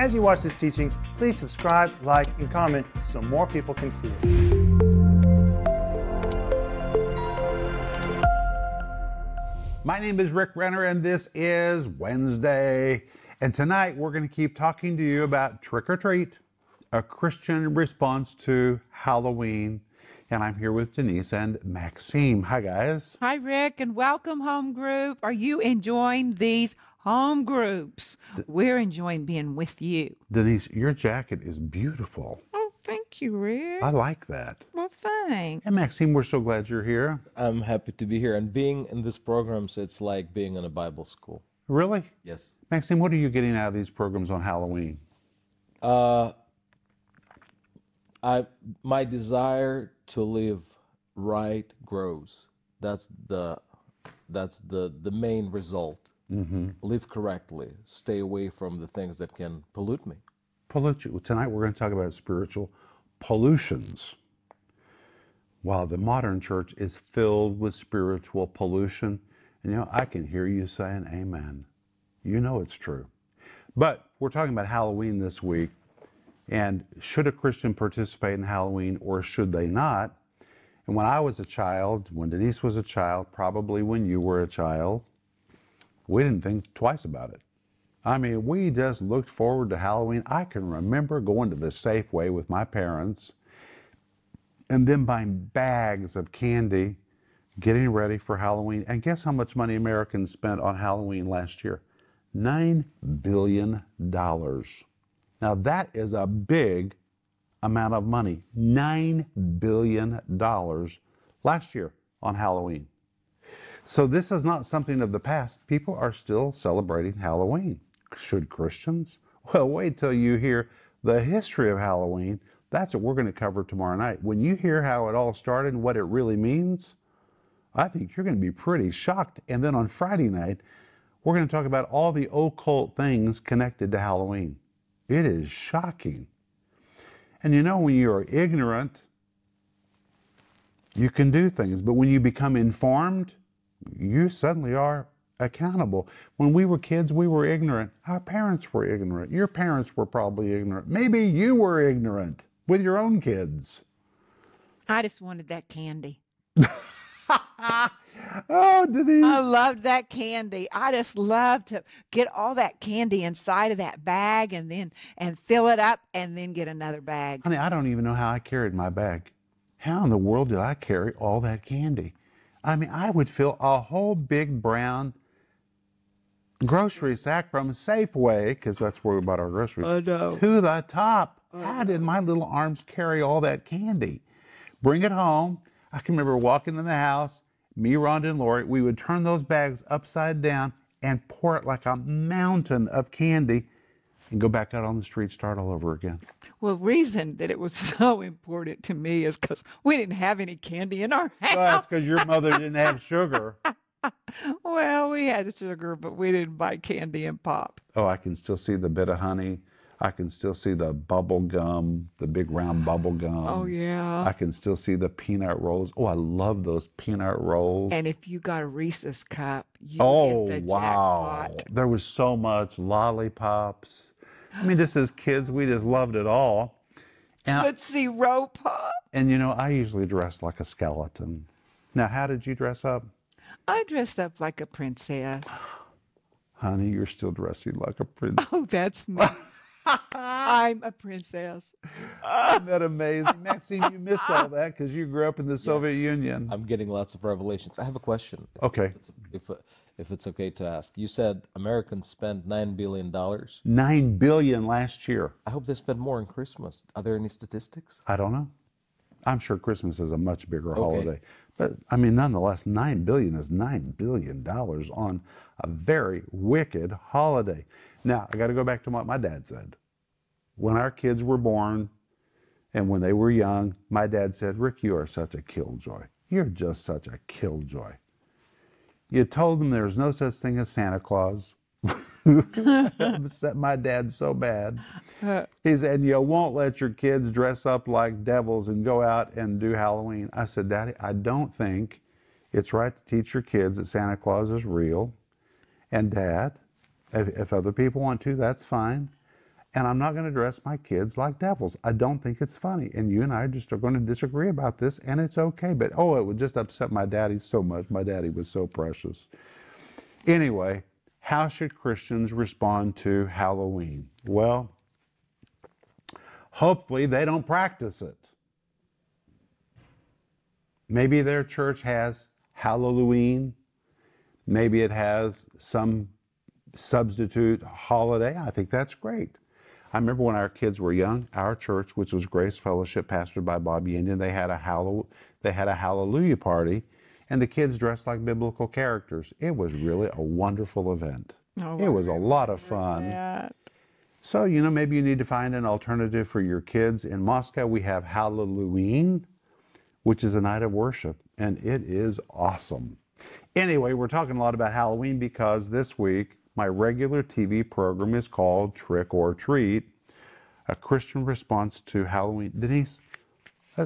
As you watch this teaching, please subscribe, like, and comment so more people can see it. My name is Rick Renner, and this is Wednesday. And tonight we're going to keep talking to you about trick or treat, a Christian response to Halloween. And I'm here with Denise and Maxime. Hi, guys. Hi, Rick, and welcome, home group. Are you enjoying these home groups? We're enjoying being with you. Denise, your jacket is beautiful. Oh, thank you, Rick. I like that. Well, thanks. And Maxime, we're so glad you're here. I'm happy to be here and being in this program. So it's like being in a Bible school. Really? Yes. Maxime, what are you getting out of these programs on Halloween? Uh, I my desire to live right grows. That's the that's the the main result. Mm-hmm. Live correctly. Stay away from the things that can pollute me. Pollute you. Tonight we're going to talk about spiritual pollutions. While the modern church is filled with spiritual pollution, and you know, I can hear you saying amen. You know it's true. But we're talking about Halloween this week, and should a Christian participate in Halloween or should they not? And when I was a child, when Denise was a child, probably when you were a child, we didn't think twice about it. I mean, we just looked forward to Halloween. I can remember going to the Safeway with my parents and then buying bags of candy, getting ready for Halloween. And guess how much money Americans spent on Halloween last year? $9 billion. Now, that is a big amount of money. $9 billion last year on Halloween. So this is not something of the past. People are still celebrating Halloween. Should Christians? Well, wait till you hear the history of Halloween. That's what we're going to cover tomorrow night. When you hear how it all started and what it really means, I think you're going to be pretty shocked. And then on Friday night, we're going to talk about all the occult things connected to Halloween. It is shocking. And you know, when you are ignorant, you can do things, but when you become informed, you suddenly are accountable. When we were kids, we were ignorant. Our parents were ignorant. Your parents were probably ignorant. Maybe you were ignorant with your own kids. I just wanted that candy. Oh, Denise. I loved that candy. I just loved to get all that candy inside of that bag and then and fill it up and then get another bag. Honey, I don't even know how I carried my bag. How in the world did I carry all that candy? I mean, I would fill a whole big brown grocery sack from Safeway, because that's where we bought our groceries, I know. to the top. How did my little arms carry all that candy? Bring it home. I can remember walking in the house, me, Rhonda, and Lori, we would turn those bags upside down and pour it like a mountain of candy and go back out on the street, start all over again. Well, reason that it was so important to me is because we didn't have any candy in our house. Well, that's because your mother didn't have sugar. Well, we had sugar, but we didn't buy candy and pop. Oh, I can still see the bit of honey. I can still see the bubble gum, the big round bubble oh, gum. Oh yeah. I can still see the peanut rolls. Oh, I love those peanut rolls. And if you got a Reese's cup, you oh, get the wow. jackpot. There was so much lollipops. I mean, just as kids, we just loved it all. And, Tootsie Roll Pop. and you know, I usually dress like a skeleton. Now, how did you dress up? I dressed up like a princess. Honey, you're still dressing like a princess. Oh, that's me. I'm a princess. Isn't that amazing? Maxime, you missed all that because you grew up in the Soviet Union. I'm getting lots of revelations. I have a question. Okay. it's, if, if it's okay to ask. You said Americans spend $9 billion. 9 billion last year. I hope they spend more on Christmas. Are there any statistics? I don't know. I'm sure Christmas is a much bigger holiday. But I mean, nonetheless, 9 billion is nine billion dollars on a very wicked holiday. Now, I got to go back to what my dad said. When our kids were born and when they were young, my dad said, Rick, you are such a killjoy. You're just such a killjoy. You told them there was no such thing as Santa Claus. upset my dad so bad. He said, and you won't let your kids dress up like devils and go out and do Halloween. I said, Daddy, I don't think it's right to teach your kids that Santa Claus is real. And Dad, if, if other people want to, that's fine. And I'm not going to dress my kids like devils. I don't think it's funny. And you and I just are going to disagree about this, and it's okay. But oh, it would just upset my daddy so much. My daddy was so precious. Anyway, how should Christians respond to Halloween? Well, hopefully they don't practice it. Maybe their church has Halloween. Maybe it has some substitute holiday. I think that's great. I remember when our kids were young, our church, which was Grace Fellowship, pastored by Bobby Yandian, they had a hallow, they had a Hallelujah party, and the kids dressed like biblical characters. It was really a wonderful event. Oh, it was a lot of fun. So, you know, maybe you need to find an alternative for your kids. In Moscow, we have Halloween, which is a night of worship, and it is awesome. Anyway, we're talking a lot about Halloween because this week my regular TV program is called Trick or Treat, a Christian response to Halloween. Denise,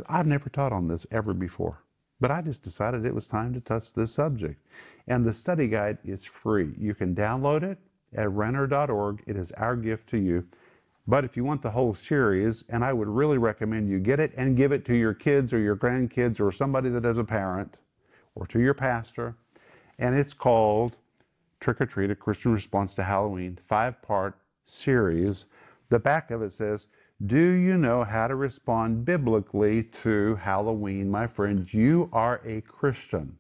I've never taught on this ever before, but I just decided it was time to touch this subject. And the study guide is free. You can download it at renner.org. It is our gift to you. But if you want the whole series, and I would really recommend you get it and give it to your kids or your grandkids or somebody that is a parent or to your pastor. And it's called Trick or Treat, a Christian response to Halloween, five part series. The back of it says, Do you know how to respond biblically to Halloween? My friend, you are a Christian.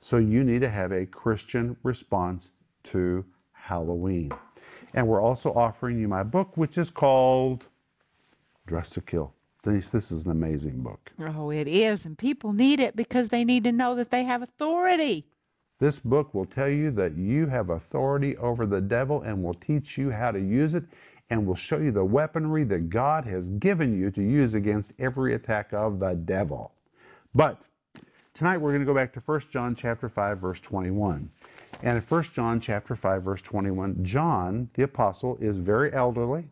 So you need to have a Christian response to Halloween. And we're also offering you my book, which is called Dressed to Kill. Denise, this is an amazing book. Oh, it is. And people need it because they need to know that they have authority. This book will tell you that you have authority over the devil and will teach you how to use it and will show you the weaponry that God has given you to use against every attack of the devil. But tonight we're going to go back to 1 John chapter 5 verse 21. And in 1 John chapter 5 verse 21, John the apostle is very elderly.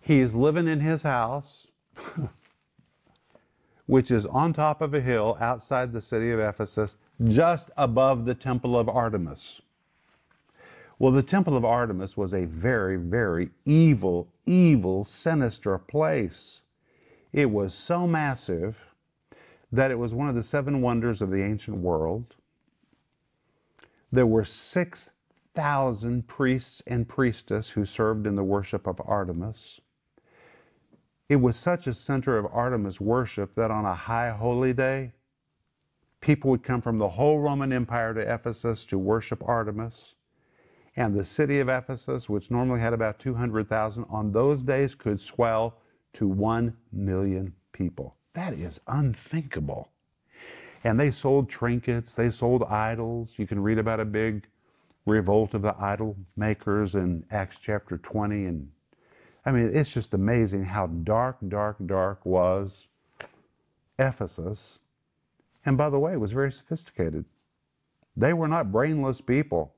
He is living in his house. which is on top of a hill outside the city of Ephesus, just above the temple of Artemis. Well, the temple of Artemis was a very, very evil, evil, sinister place. It was so massive that it was one of the seven wonders of the ancient world. There were 6,000 priests and priestesses who served in the worship of Artemis. It was such a center of Artemis worship that on a high holy day, people would come from the whole Roman Empire to Ephesus to worship Artemis. And the city of Ephesus, which normally had about 200,000, on those days could swell to 1 million people. That is unthinkable. And they sold trinkets, they sold idols. You can read about a big revolt of the idol makers in Acts chapter 20 and I mean, it's just amazing how dark, dark, dark was Ephesus. And by the way, it was very sophisticated. They were not brainless people.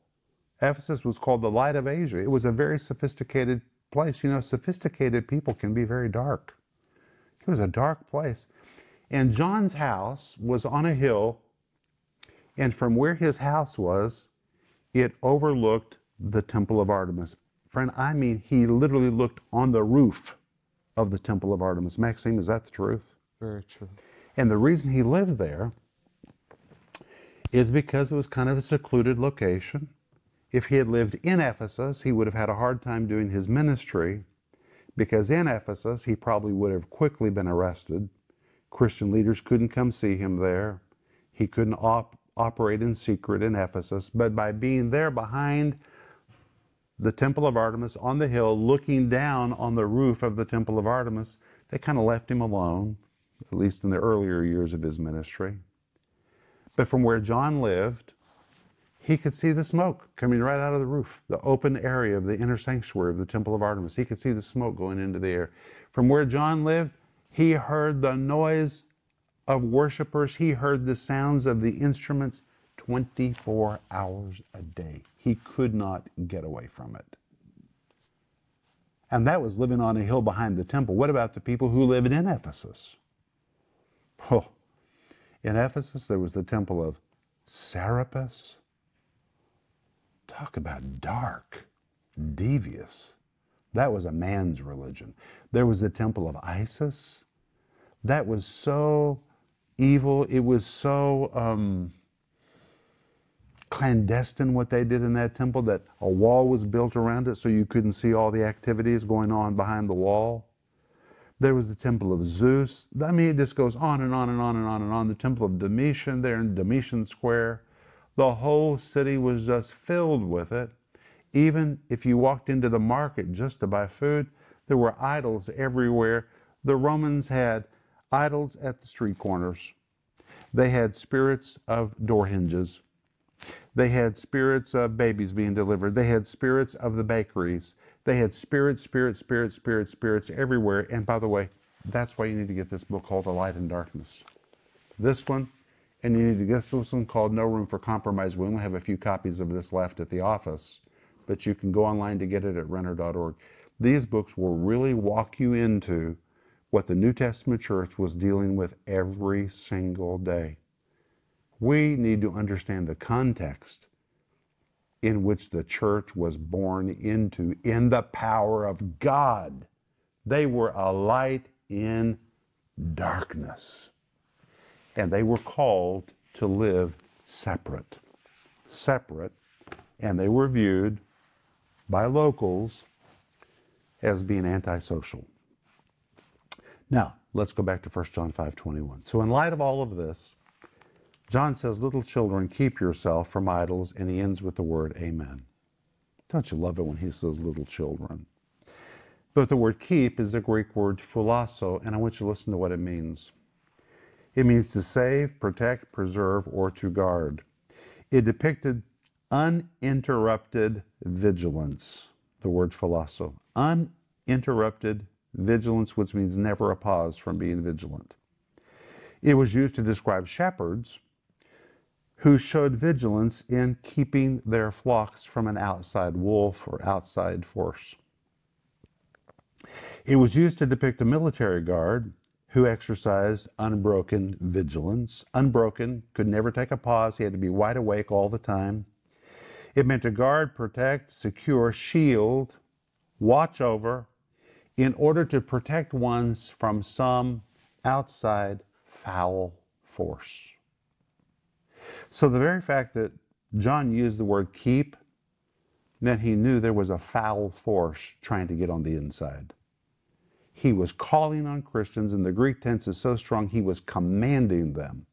Ephesus was called the light of Asia. It was a very sophisticated place. You know, sophisticated people can be very dark. It was a dark place. And John's house was on a hill, and from where his house was, it overlooked the temple of Artemis. Friend, I mean, he literally looked on the roof of the temple of Artemis. Maxime, is that the truth? Very true. And the reason he lived there is because it was kind of a secluded location. If he had lived in Ephesus, he would have had a hard time doing his ministry because in Ephesus, he probably would have quickly been arrested. Christian leaders couldn't come see him there. He couldn't op- operate in secret in Ephesus. But by being there behind the temple of Artemis on the hill, looking down on the roof of the temple of Artemis, they kind of left him alone, at least in the earlier years of his ministry. But from where John lived, he could see the smoke coming right out of the roof, the open area of the inner sanctuary of the temple of Artemis. He could see the smoke going into the air. From where John lived, he heard the noise of worshipers, he heard the sounds of the instruments 24 hours a day. He could not get away from it. And that was living on a hill behind the temple. What about the people who lived in Ephesus? Oh, in Ephesus, there was the temple of Serapis. Talk about dark. devious. That was a man's religion. There was the temple of Isis. That was so evil. It was so um, clandestine what they did in that temple that a wall was built around it so you couldn't see all the activities going on behind the wall. There was the temple of Zeus. I mean, it just goes on and on and on and on and on. The temple of Domitian there in Domitian Square. The whole city was just filled with it. Even if you walked into the market just to buy food, there were idols everywhere. The Romans had idols at the street corners. They had spirits of door hinges. They had spirits of babies being delivered. They had spirits of the bakeries. They had spirits, spirits, spirits, spirits, spirits everywhere. And by the way, that's why you need to get this book called A Light in Darkness. This one, and you need to get this one called No Room for Compromise. We only have a few copies of this left at the office, but you can go online to get it at renner.org. These books will really walk you into what the New Testament church was dealing with every single day. We need to understand the context in which the church was born into in the power of God. They were a light in darkness. And they were called to live separate. Separate. And they were viewed by locals as being antisocial. Now, let's go back to 1 John 5:21. So in light of all of this, John says, "Little children, keep yourself from idols," and he ends with the word amen. Don't you love it when he says little children? But the word keep is the Greek word phulasso, and I want you to listen to what it means. It means to save, protect, preserve, or to guard. It depicted uninterrupted vigilance, the word phulasso. Uninterrupted vigilance, which means never a pause from being vigilant. It was used to describe shepherds who showed vigilance in keeping their flocks from an outside wolf or outside force. It was used to depict a military guard who exercised unbroken vigilance. Unbroken, could never take a pause, he had to be wide awake all the time. It meant to guard, protect, secure, shield, watch over, in order to protect ones from some outside foul force. So the very fact that John used the word keep meant he knew there was a foul force trying to get on the inside. He was calling on Christians, and the Greek tense is so strong, he was commanding them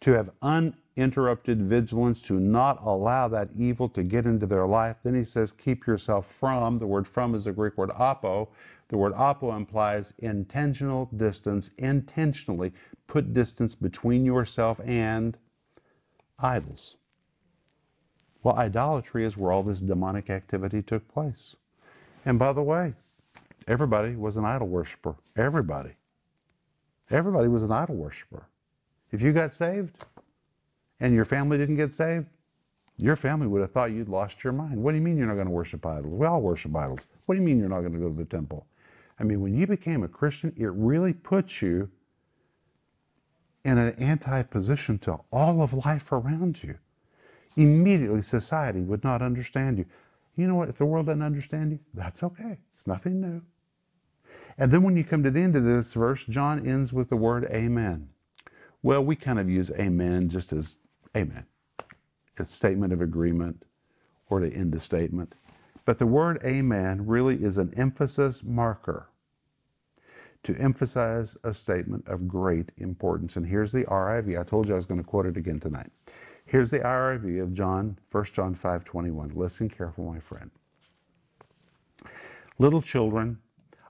to have uninterrupted vigilance, to not allow that evil to get into their life. Then he says, keep yourself from. The word from is the Greek word apo. The word apo implies intentional distance, intentionally put distance between yourself and idols. Well, idolatry is where all this demonic activity took place. And by the way, everybody was an idol worshiper. Everybody. Everybody was an idol worshiper. If you got saved and your family didn't get saved, your family would have thought you'd lost your mind. What do you mean you're not going to worship idols? We all worship idols. What do you mean you're not going to go to the temple? I mean, when you became a Christian, it really puts you in an anti position to all of life around you. Immediately, society would not understand you. You know what? If the world doesn't understand you, that's okay. It's nothing new. And then when you come to the end of this verse, John ends with the word amen. Well, we kind of use amen just as amen. A statement of agreement or to end a statement. But the word amen really is an emphasis marker to emphasize a statement of great importance. And here's the RIV. I told you I was going to quote it again tonight. Here's the RIV of John, 1 John 5 21. Listen careful, my friend. Little children,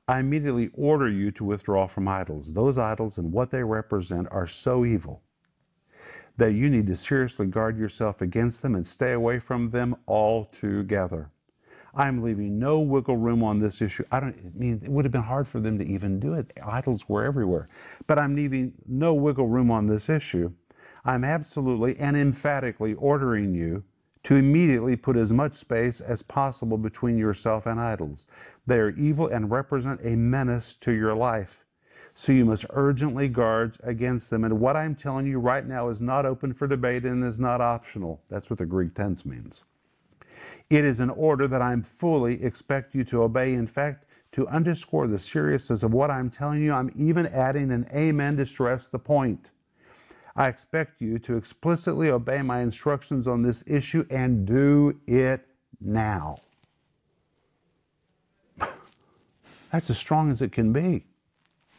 I immediately order you to withdraw from idols. Those idols and what they represent are so evil that you need to seriously guard yourself against them and stay away from them altogether. I'm leaving no wiggle room on this issue. I don't I mean it would have been hard for them to even do it. Idols were everywhere. But I'm leaving no wiggle room on this issue. I'm absolutely and emphatically ordering you to immediately put as much space as possible between yourself and idols. They are evil and represent a menace to your life. So you must urgently guard against them. And what I'm telling you right now is not open for debate and is not optional. That's what the Greek tense means. It is an order that I'm fully expect you to obey. In fact, to underscore the seriousness of what I'm telling you, I'm even adding an amen to stress the point. I expect you to explicitly obey my instructions on this issue and do it now. That's as strong as it can be.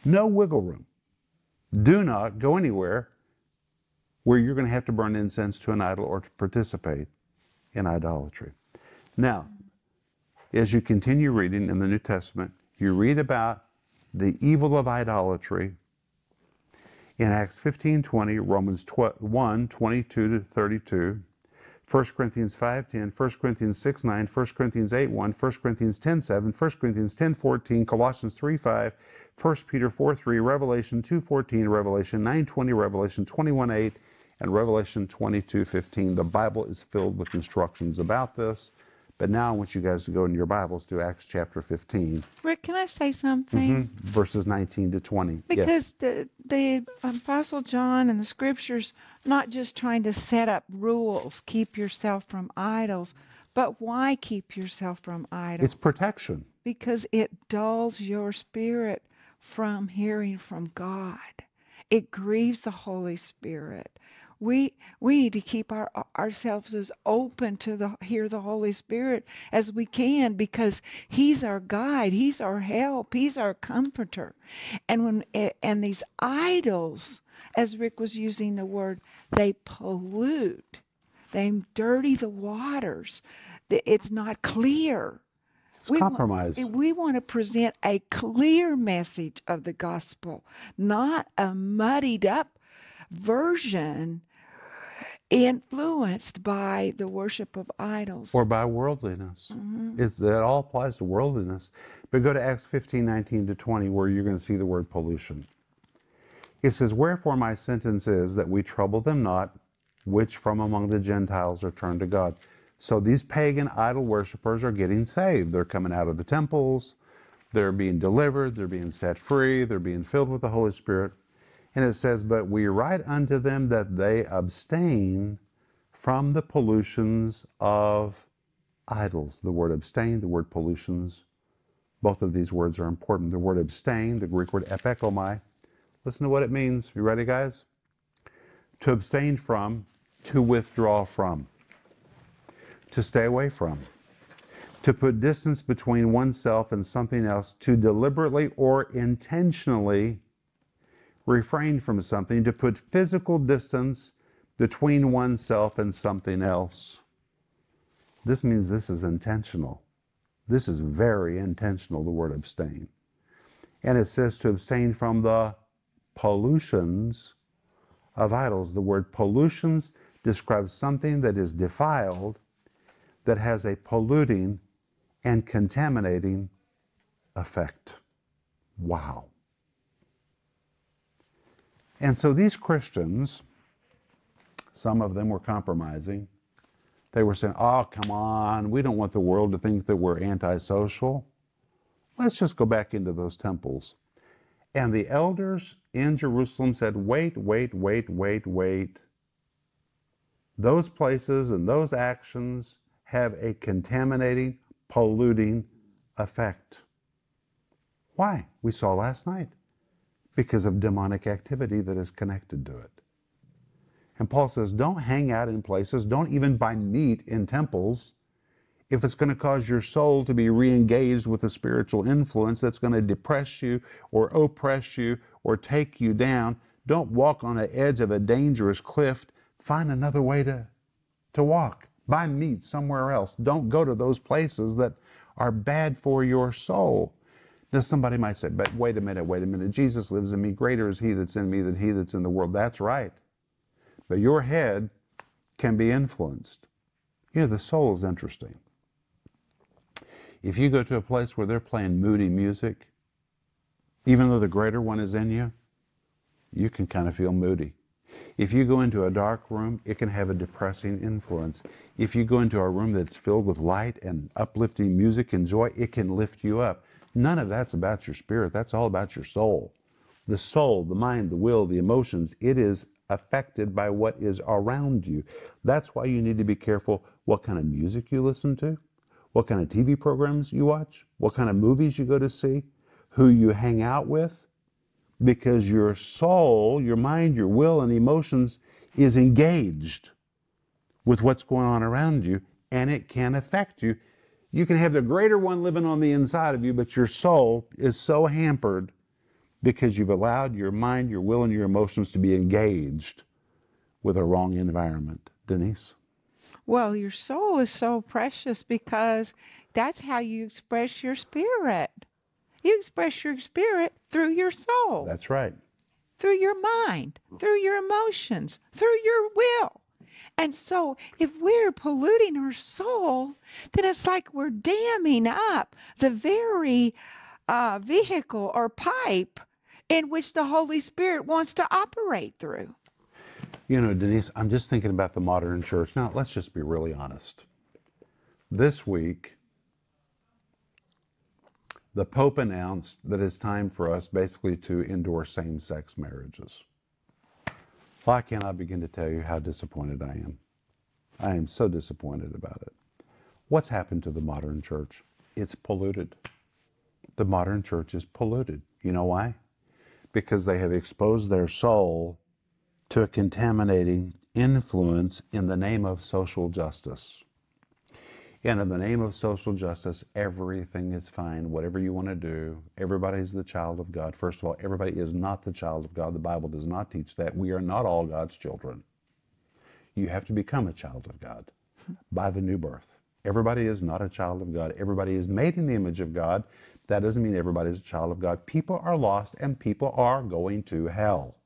No wiggle room. Do not go anywhere where you're going to have to burn incense to an idol or to participate in idolatry. Now, as you continue reading in the New Testament, you read about the evil of idolatry in Acts 15 20, Romans 1 22 to 32, 1 Corinthians 5.10, 1 Corinthians 6 9, 1 Corinthians 8 1, 1 Corinthians 10 7, 1 Corinthians 10 14, Colossians 3 5, 1 Peter 4 3, Revelation 2 14, Revelation 9 20, Revelation 21 8, and Revelation 22 15. The Bible is filled with instructions about this. But now I want you guys to go in your Bibles to Acts chapter 15. Rick, can I say something? Mm-hmm. Verses 19 to 20. Because yes. the, the Apostle John and the scriptures, not just trying to set up rules, keep yourself from idols, but why keep yourself from idols? It's protection. Because it dulls your spirit from hearing from God. It grieves the Holy Spirit we we need to keep our ourselves as open to the hear the Holy Spirit as we can because He's our guide, He's our help, He's our comforter. And when and these idols, as Rick was using the word, they pollute, they dirty the waters. It's not clear. It's we compromise. Want, we want to present a clear message of the gospel, not a muddied up version influenced by the worship of idols or by worldliness. Mm-hmm. It, that all applies to worldliness. But go to Acts 15 19 to 20, where you're going to see the word pollution. It says, Wherefore my sentence is that we trouble them not, which from among the Gentiles are turned to God. So these pagan idol worshippers are getting saved. They're coming out of the temples, they're being delivered, they're being set free, they're being filled with the Holy Spirit. And it says, But we write unto them that they abstain from the pollutions of idols. The word abstain, the word pollutions, both of these words are important. The word abstain, the Greek word apechomai, listen to what it means. You ready, guys? To abstain from, to withdraw from, to stay away from, to put distance between oneself and something else, to deliberately or intentionally refrain from something, to put physical distance between oneself and something else. This means this is intentional. This is very intentional, the word abstain. And it says to abstain from the pollutions of idols. The word pollutions describes something that is defiled, that has a polluting and contaminating effect. Wow. And so these Christians, some of them were compromising. They were saying, oh, come on, we don't want the world to think that we're antisocial. Let's just go back into those temples. And the elders in Jerusalem said, wait, wait, wait, wait, wait. Those places and those actions have a contaminating, polluting effect. Why? We saw last night because of demonic activity that is connected to it. And Paul says, don't hang out in places, don't even buy meat in temples if it's going to cause your soul to be re engaged with a spiritual influence that's going to depress you or oppress you or take you down. Don't walk on the edge of a dangerous cliff. Find another way to, to walk. Buy meat somewhere else. Don't go to those places that are bad for your soul. Now, somebody might say, but wait a minute, wait a minute. Jesus lives in me. Greater is he that's in me than he that's in the world. That's right. But your head can be influenced. You know, the soul is interesting. If you go to a place where they're playing moody music, even though the greater one is in you, you can kind of feel moody. If you go into a dark room, it can have a depressing influence. If you go into a room that's filled with light and uplifting music and joy, it can lift you up. None of that's about your spirit. That's all about your soul. The soul, the mind, the will, the emotions, it is affected by what is around you. That's why you need to be careful what kind of music you listen to, what kind of TV programs you watch, what kind of movies you go to see, who you hang out with, because your soul, your mind, your will, and emotions is engaged with what's going on around you, and it can affect you. You can have the greater one living on the inside of you, but your soul is so hampered because you've allowed your mind, your will, and your emotions to be engaged with a wrong environment. Denise? Well, your soul is so precious because that's how you express your spirit. You express your spirit through your soul, That's right. through your mind, through your emotions, through your will. And so, if we're polluting our soul, then it's like we're damming up the very uh, vehicle or pipe in which the Holy Spirit wants to operate through. You know, Denise, I'm just thinking about the modern church. Now, let's just be really honest. This week, the Pope announced that it's time for us basically to endorse same sex marriages. Why can't I begin to tell you how disappointed I am? I am so disappointed about it. What's happened to the modern church? It's polluted. The modern church is polluted. You know why? Because they have exposed their soul to a contaminating influence in the name of social justice. And in the name of social justice, everything is fine, whatever you want to do. Everybody's the child of God. First of all, everybody is not the child of God. The Bible does not teach that. We are not all God's children. You have to become a child of God by the new birth. Everybody is not a child of God. Everybody is made in the image of God. That doesn't mean everybody is a child of God. People are lost and people are going to hell.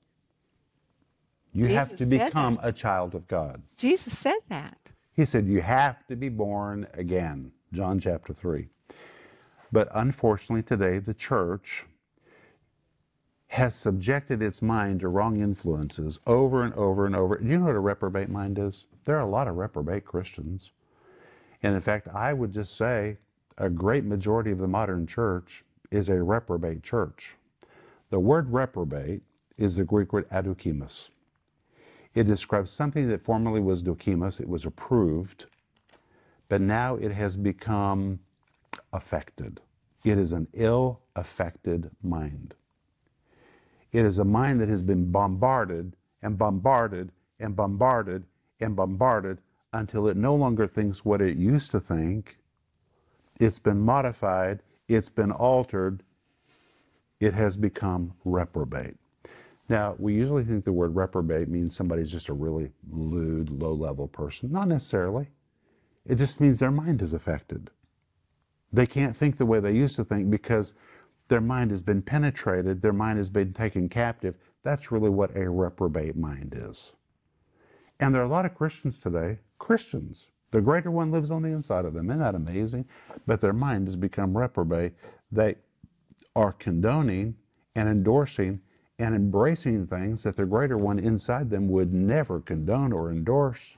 You have to become a child of God. Jesus said that. He said, You have to be born again. John chapter 3. But unfortunately, today, the church has subjected its mind to wrong influences over and over and over. Do you know what a reprobate mind is? There are a lot of reprobate Christians. And in fact, I would just say a great majority of the modern church is a reprobate church. The word reprobate is the Greek word adokimos. It describes something that formerly was dokimos, it was approved, but now it has become affected. It is an ill affected mind. It is a mind that has been bombarded and bombarded and bombarded and bombarded until it no longer thinks what it used to think. It's been modified, it's been altered, it has become reprobate. Now, we usually think the word reprobate means somebody's just a really lewd, low level person. Not necessarily. It just means their mind is affected. They can't think the way they used to think because their mind has been penetrated, their mind has been taken captive. That's really what a reprobate mind is. And there are a lot of Christians today, Christians. The greater one lives on the inside of them. Isn't that amazing? But their mind has become reprobate. They are condoning and endorsing and embracing things that the greater one inside them would never condone or endorse.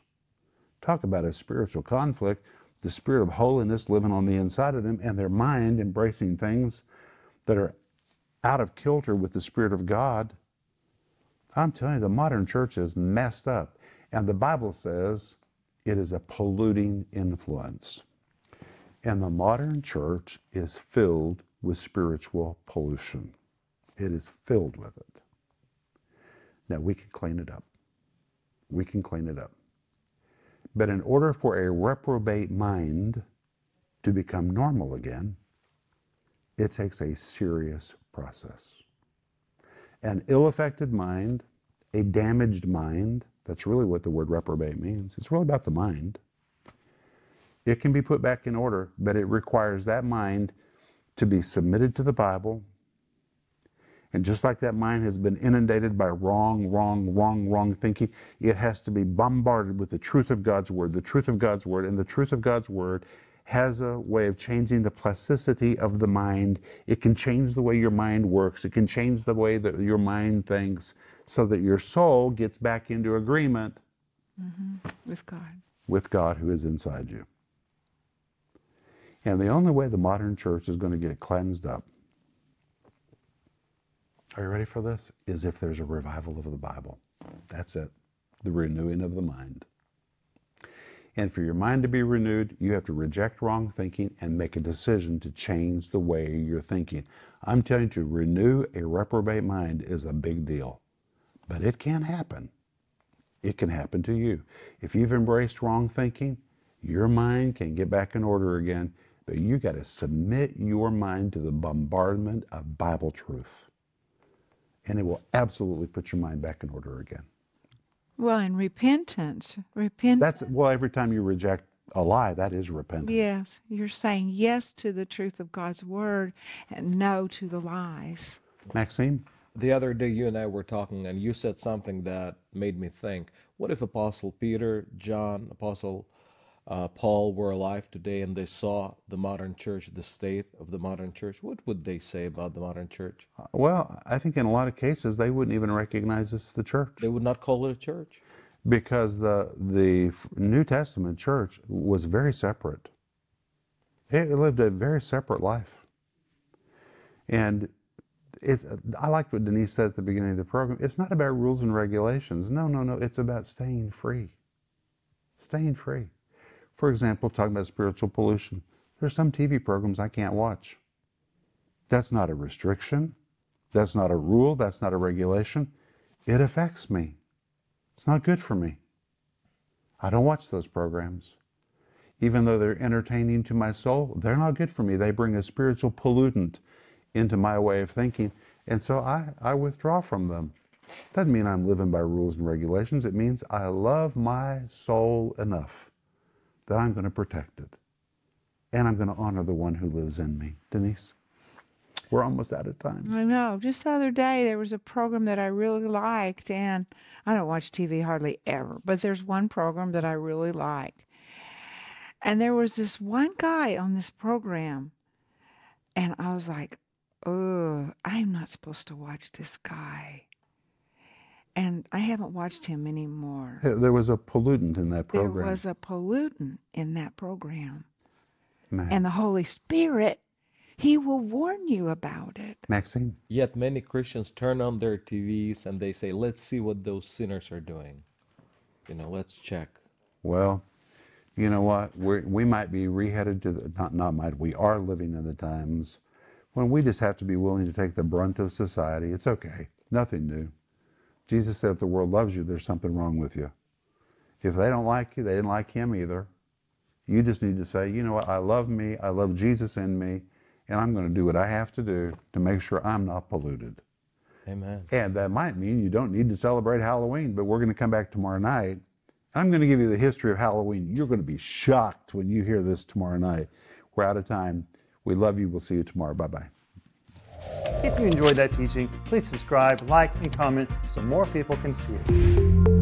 Talk about a spiritual conflict. The spirit of holiness living on the inside of them and their mind embracing things that are out of kilter with the Spirit of God. I'm telling you, the modern church is messed up. And the Bible says it is a polluting influence. And the modern church is filled with spiritual pollution. It is filled with it. Now, we can clean it up. We can clean it up. But in order for a reprobate mind to become normal again, it takes a serious process. An ill affected mind, a damaged mind, that's really what the word reprobate means. It's really about the mind. It can be put back in order, but it requires that mind to be submitted to the Bible. And just like that mind has been inundated by wrong, wrong, wrong, wrong thinking, it has to be bombarded with the truth of God's Word, the truth of God's Word. And the truth of God's Word has a way of changing the plasticity of the mind. It can change the way your mind works. It can change the way that your mind thinks so that your soul gets back into agreement mm-hmm. with God. with God who is inside you. And the only way the modern church is going to get cleansed up, are you ready for this? Is if there's a revival of the Bible. That's it. The renewing of the mind. And for your mind to be renewed, you have to reject wrong thinking and make a decision to change the way you're thinking. I'm telling you, renew a reprobate mind is a big deal. But it can happen. It can happen to you. If you've embraced wrong thinking, your mind can get back in order again, but you got to submit your mind to the bombardment of Bible truth. And it will absolutely put your mind back in order again. Well, and repentance. Repentance. That's well, every time you reject a lie, that is repentance. Yes, you're saying yes to the truth of God's word and no to the lies. Maxime? The other day, you and I were talking, and you said something that made me think. What if Apostle Peter, John, Apostle uh, Paul were alive today and they saw the modern church, the state of the modern church? What would they say about the modern church? Well, I think in a lot of cases they wouldn't even recognize this as the church They would not call it a church. because the the New Testament church was very separate. It lived a very separate life, and it. I liked what Denise said at the beginning of the program. It's not about rules and regulations. No, no, no. It's about staying free. Staying free. For example, talking about spiritual pollution. There's some TV programs I can't watch. That's not a restriction. That's not a rule. That's not a regulation. It affects me. It's not good for me. I don't watch those programs. Even though they're entertaining to my soul, they're not good for me. They bring a spiritual pollutant into my way of thinking. And so I, I withdraw from them. Doesn't mean I'm living by rules and regulations. It means I love my soul enough that I'm going to protect it. And I'm going to honor the one who lives in me. Denise, we're almost out of time. I know. Just the other day, there was a program that I really liked, and I don't watch TV hardly ever, but there's one program that I really like. And there was this one guy on this program, and I was like, oh, I'm not supposed to watch this guy. And I haven't watched him anymore. There was a pollutant in that program. There was a pollutant in that program. Man. And the Holy Spirit, He will warn you about it. Maxime? Yet many Christians turn on their TVs and they say, let's see what those sinners are doing. You know, let's check. Well, you know what? We're, we might be reheaded to the, not, not might, we are living in the times when we just have to be willing to take the brunt of society. It's okay. Nothing new. Jesus said, if the world loves you, there's something wrong with you. If they don't like you, they didn't like him either. You just need to say, you know what? I love me. I love Jesus in me. And I'm going to do what I have to do to make sure I'm not polluted. Amen. And that might mean you don't need to celebrate Halloween, but we're going to come back tomorrow night. I'm going to give you the history of Halloween. You're going to be shocked when you hear this tomorrow night. We're out of time. We love you. We'll see you tomorrow. Bye bye. If you enjoyed that teaching, please subscribe, like, and comment so more people can see it.